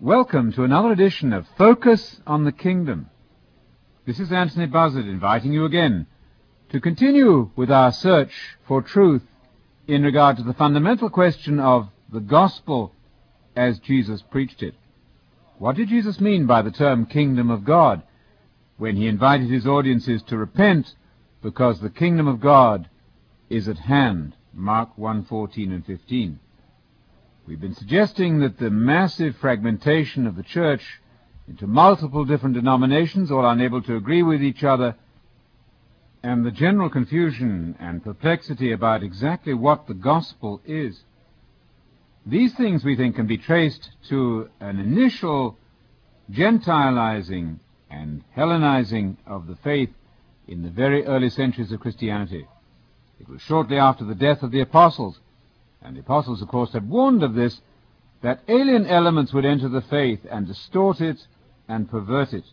Welcome to another edition of Focus on the Kingdom. This is Anthony Buzzard inviting you again to continue with our search for truth in regard to the fundamental question of the gospel as Jesus preached it. What did Jesus mean by the term kingdom of God when he invited his audiences to repent because the kingdom of God is at hand? Mark 1:14 and 15. We've been suggesting that the massive fragmentation of the church into multiple different denominations, all unable to agree with each other, and the general confusion and perplexity about exactly what the gospel is. These things we think can be traced to an initial Gentilizing and Hellenizing of the faith in the very early centuries of Christianity. It was shortly after the death of the apostles and the apostles, of course, had warned of this, that alien elements would enter the faith and distort it and pervert it.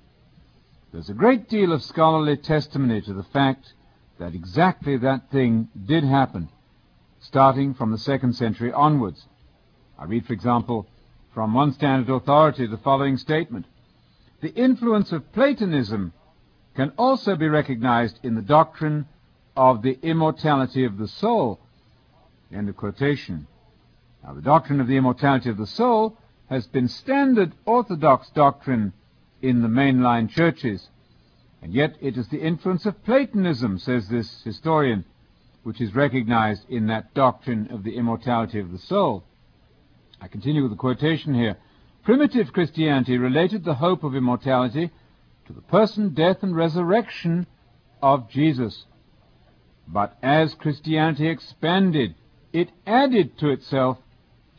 There's a great deal of scholarly testimony to the fact that exactly that thing did happen, starting from the second century onwards. I read, for example, from one standard authority the following statement. The influence of Platonism can also be recognized in the doctrine of the immortality of the soul End of quotation. Now, the doctrine of the immortality of the soul has been standard orthodox doctrine in the mainline churches, and yet it is the influence of Platonism, says this historian, which is recognized in that doctrine of the immortality of the soul. I continue with the quotation here. Primitive Christianity related the hope of immortality to the person, death, and resurrection of Jesus. But as Christianity expanded, it added to itself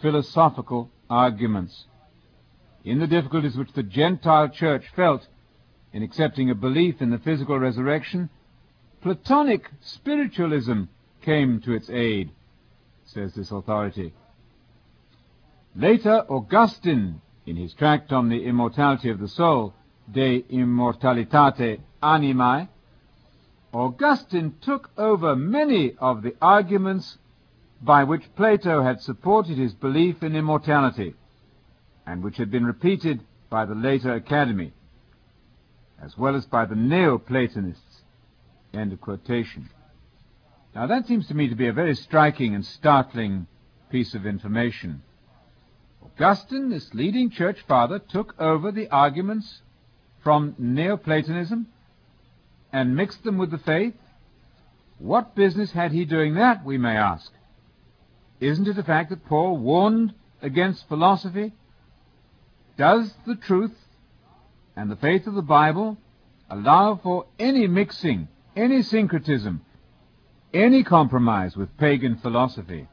philosophical arguments. In the difficulties which the Gentile church felt in accepting a belief in the physical resurrection, Platonic spiritualism came to its aid, says this authority. Later, Augustine, in his tract on the immortality of the soul, De Immortalitate Animae, Augustine took over many of the arguments by which Plato had supported his belief in immortality, and which had been repeated by the later Academy, as well as by the Neoplatonists. End of quotation. Now that seems to me to be a very striking and startling piece of information. Augustine, this leading church father, took over the arguments from Neoplatonism and mixed them with the faith. What business had he doing that, we may ask? Isn't it a fact that Paul warned against philosophy? Does the truth and the faith of the Bible allow for any mixing, any syncretism, any compromise with pagan philosophy?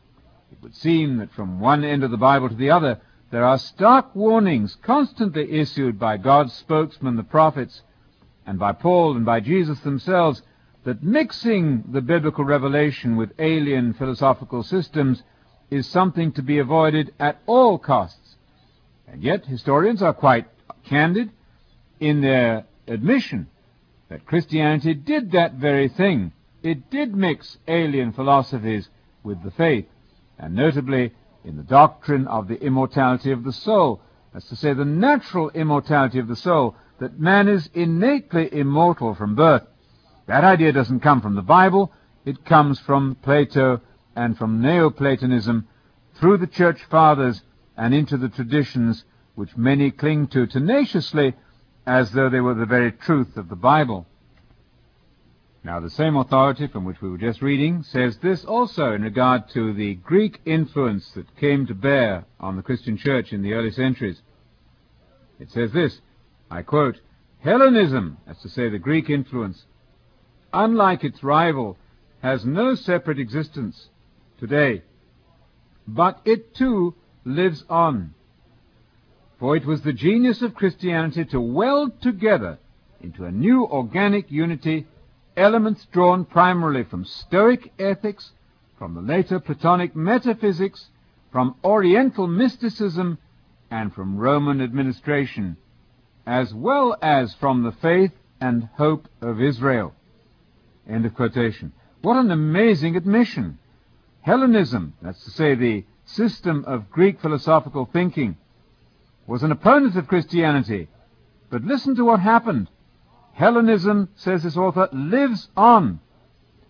It would seem that from one end of the Bible to the other, there are stark warnings constantly issued by God's spokesmen, the prophets, and by Paul and by Jesus themselves, that mixing the biblical revelation with alien philosophical systems is something to be avoided at all costs. And yet, historians are quite candid in their admission that Christianity did that very thing. It did mix alien philosophies with the faith, and notably in the doctrine of the immortality of the soul. That's to say, the natural immortality of the soul, that man is innately immortal from birth. That idea doesn't come from the Bible, it comes from Plato and from Neoplatonism through the church fathers and into the traditions which many cling to tenaciously as though they were the very truth of the Bible. Now, the same authority from which we were just reading says this also in regard to the Greek influence that came to bear on the Christian church in the early centuries. It says this, I quote, Hellenism, that's to say the Greek influence, unlike its rival, has no separate existence today, but it too lives on. For it was the genius of Christianity to weld together into a new organic unity elements drawn primarily from Stoic ethics, from the later Platonic metaphysics, from Oriental mysticism, and from Roman administration, as well as from the faith and hope of Israel. End of quotation. What an amazing admission. Hellenism, that's to say the system of Greek philosophical thinking, was an opponent of Christianity. But listen to what happened. Hellenism, says this author, lives on.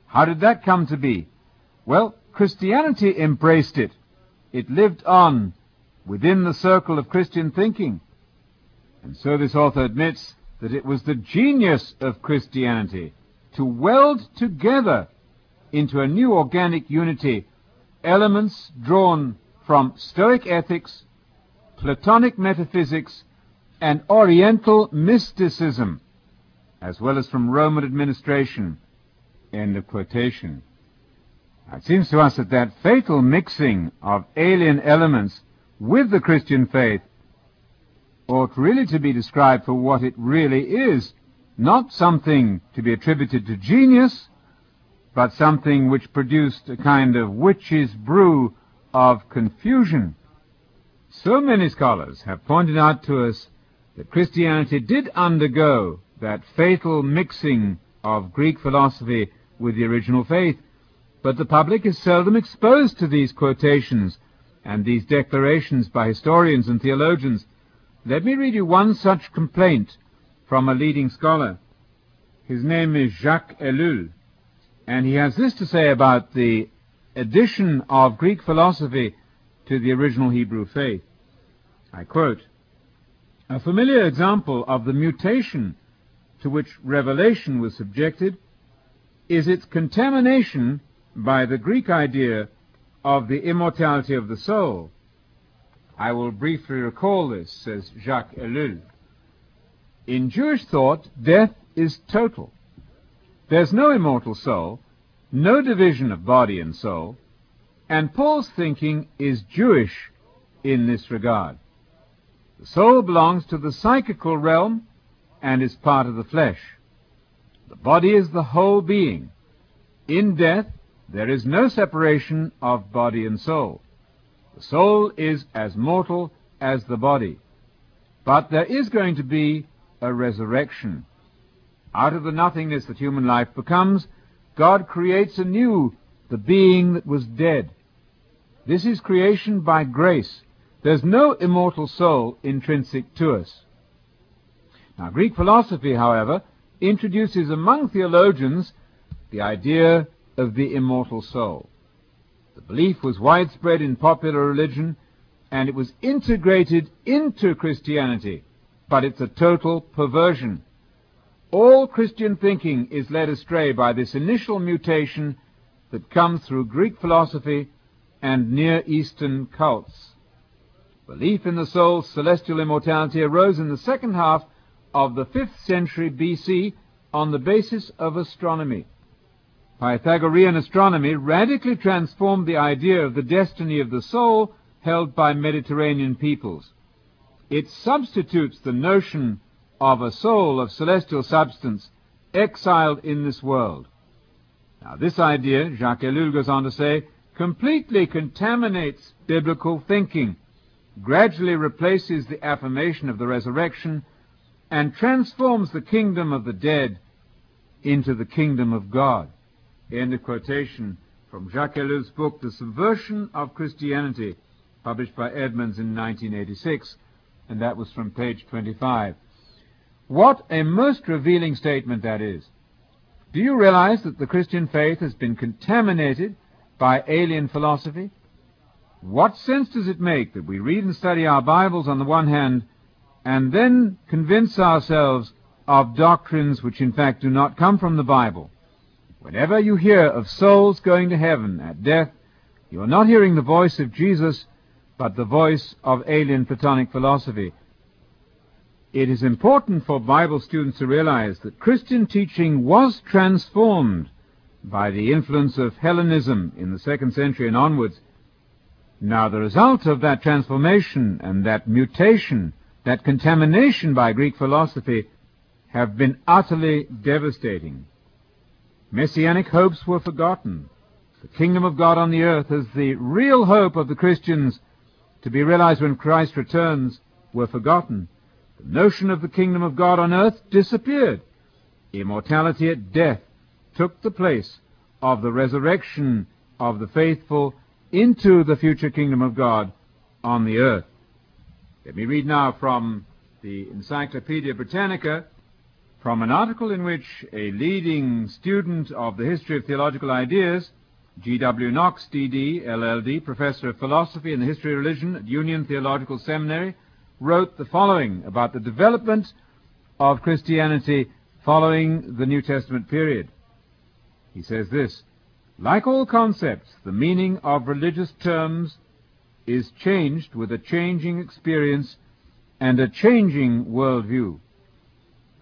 How did that come to be? Well, Christianity embraced it. It lived on within the circle of Christian thinking. And so this author admits that it was the genius of Christianity to weld together into a new organic unity elements drawn from Stoic ethics, Platonic metaphysics, and Oriental mysticism, as well as from Roman administration. End of quotation. It seems to us that that fatal mixing of alien elements with the Christian faith ought really to be described for what it really is, not something to be attributed to genius, but something which produced a kind of witch's brew of confusion. So many scholars have pointed out to us that Christianity did undergo that fatal mixing of Greek philosophy with the original faith, but the public is seldom exposed to these quotations and these declarations by historians and theologians. Let me read you one such complaint from a leading scholar. His name is Jacques Ellul, and he has this to say about the addition of Greek philosophy to the original Hebrew faith. I quote, A familiar example of the mutation to which revelation was subjected is its contamination by the Greek idea of the immortality of the soul. I will briefly recall this, says Jacques Ellul. In Jewish thought, death is total. There's no immortal soul, no division of body and soul, and Paul's thinking is Jewish in this regard. The soul belongs to the psychical realm and is part of the flesh. The body is the whole being. In death, there is no separation of body and soul. The soul is as mortal as the body. But there is going to be a resurrection. Out of the nothingness that human life becomes, God creates anew the being that was dead. This is creation by grace. There's no immortal soul intrinsic to us. Now, Greek philosophy, however, introduces among theologians the idea of the immortal soul. The belief was widespread in popular religion and it was integrated into Christianity, but it's a total perversion. All Christian thinking is led astray by this initial mutation that comes through Greek philosophy and Near Eastern cults. Belief in the soul's celestial immortality arose in the second half of the 5th century BC on the basis of astronomy. Pythagorean astronomy radically transformed the idea of the destiny of the soul held by Mediterranean peoples. It substitutes the notion of a soul of celestial substance exiled in this world. Now, this idea, Jacques Ellul goes on to say, completely contaminates biblical thinking, gradually replaces the affirmation of the resurrection, and transforms the kingdom of the dead into the kingdom of God. End of quotation from Jacques Ellul's book, The Subversion of Christianity, published by Eerdmans in 1986, and that was from page 25. What a most revealing statement that is. Do you realize that the Christian faith has been contaminated by alien philosophy? What sense does it make that we read and study our Bibles on the one hand, and then convince ourselves of doctrines which in fact do not come from the Bible? Whenever you hear of souls going to heaven at death, you are not hearing the voice of Jesus, but the voice of alien Platonic philosophy. It is important for Bible students to realize that Christian teaching was transformed by the influence of Hellenism in the second century and onwards. Now, the result of that transformation and that mutation, that contamination by Greek philosophy, have been utterly devastating. Messianic hopes were forgotten. The kingdom of God on the earth as the real hope of the Christians to be realized when Christ returns were forgotten. The notion of the kingdom of God on earth disappeared. Immortality at death took the place of the resurrection of the faithful into the future kingdom of God on the earth. Let me read now from the Encyclopedia Britannica, from an article in which a leading student of the history of theological ideas, G.W. Knox, D.D., LL.D., professor of philosophy and the history of religion at Union Theological Seminary, wrote the following about the development of Christianity following the New Testament period. He says this, like all concepts, the meaning of religious terms is changed with a changing experience and a changing worldview.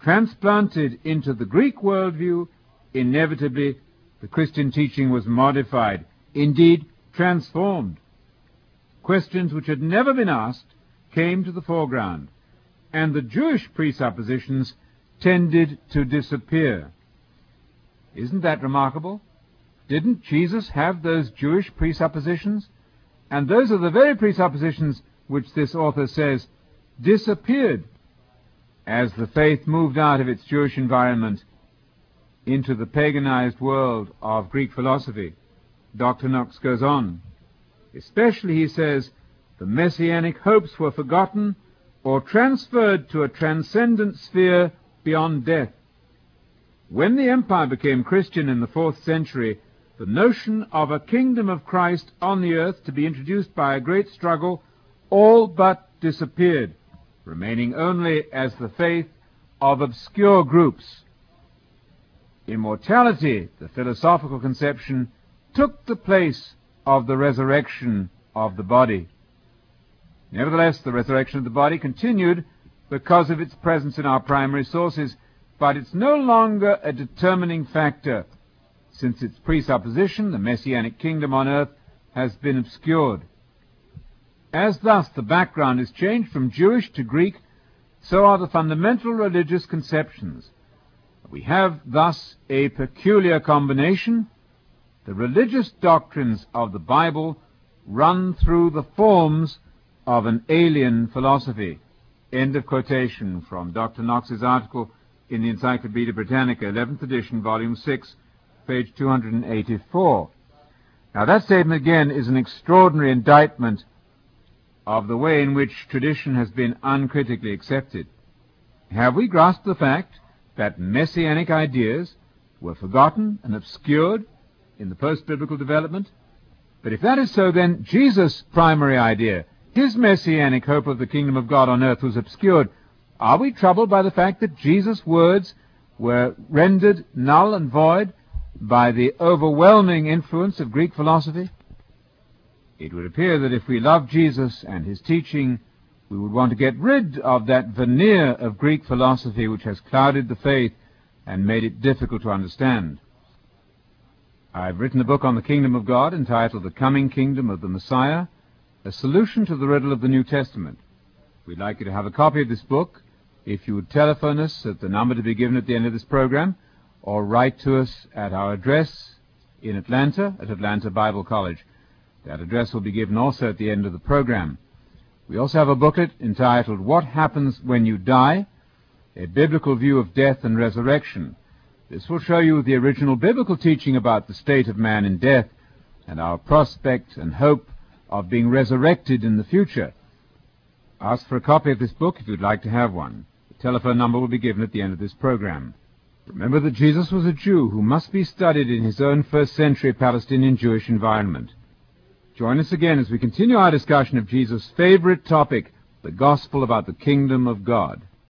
Transplanted into the Greek worldview, inevitably the Christian teaching was modified, indeed transformed. Questions which had never been asked came to the foreground, and the Jewish presuppositions tended to disappear. Isn't that remarkable? Didn't Jesus have those Jewish presuppositions? And those are the very presuppositions which this author says disappeared as the faith moved out of its Jewish environment into the paganized world of Greek philosophy. Dr. Knox goes on. Especially, he says, the messianic hopes were forgotten or transferred to a transcendent sphere beyond death. When the empire became Christian in the fourth century, the notion of a kingdom of Christ on the earth to be introduced by a great struggle all but disappeared, remaining only as the faith of obscure groups. Immortality, the philosophical conception, took the place of the resurrection of the body. Nevertheless, the resurrection of the body continued because of its presence in our primary sources, but it's no longer a determining factor, since its presupposition, the messianic kingdom on earth, has been obscured. As thus the background is changed from Jewish to Greek, so are the fundamental religious conceptions. We have thus a peculiar combination. The religious doctrines of the Bible run through the forms of an alien philosophy. End of quotation from Dr. Knox's article in the Encyclopedia Britannica, 11th edition, volume 6, page 284. Now that statement again is an extraordinary indictment of the way in which tradition has been uncritically accepted. Have we grasped the fact that messianic ideas were forgotten and obscured in the post-biblical development? But if that is so, then Jesus' primary idea, his messianic hope of the kingdom of God on earth was obscured. Are we troubled by the fact that Jesus' words were rendered null and void by the overwhelming influence of Greek philosophy? It would appear that if we love Jesus and his teaching, we would want to get rid of that veneer of Greek philosophy which has clouded the faith and made it difficult to understand. I've written a book on the kingdom of God entitled The Coming Kingdom of the Messiah, a solution to the riddle of the New Testament. We'd like you to have a copy of this book if you would telephone us at the number to be given at the end of this program or write to us at our address in Atlanta at Atlanta Bible College. That address will be given also at the end of the program. We also have a booklet entitled What Happens When You Die? A Biblical View of Death and Resurrection. This will show you the original biblical teaching about the state of man in death and our prospect and hope of being resurrected in the future. Ask for a copy of this book if you'd like to have one. The telephone number will be given at the end of this program. Remember that Jesus was a Jew who must be studied in his own first century Palestinian Jewish environment. Join us again as we continue our discussion of Jesus' favorite topic, the gospel about the kingdom of God.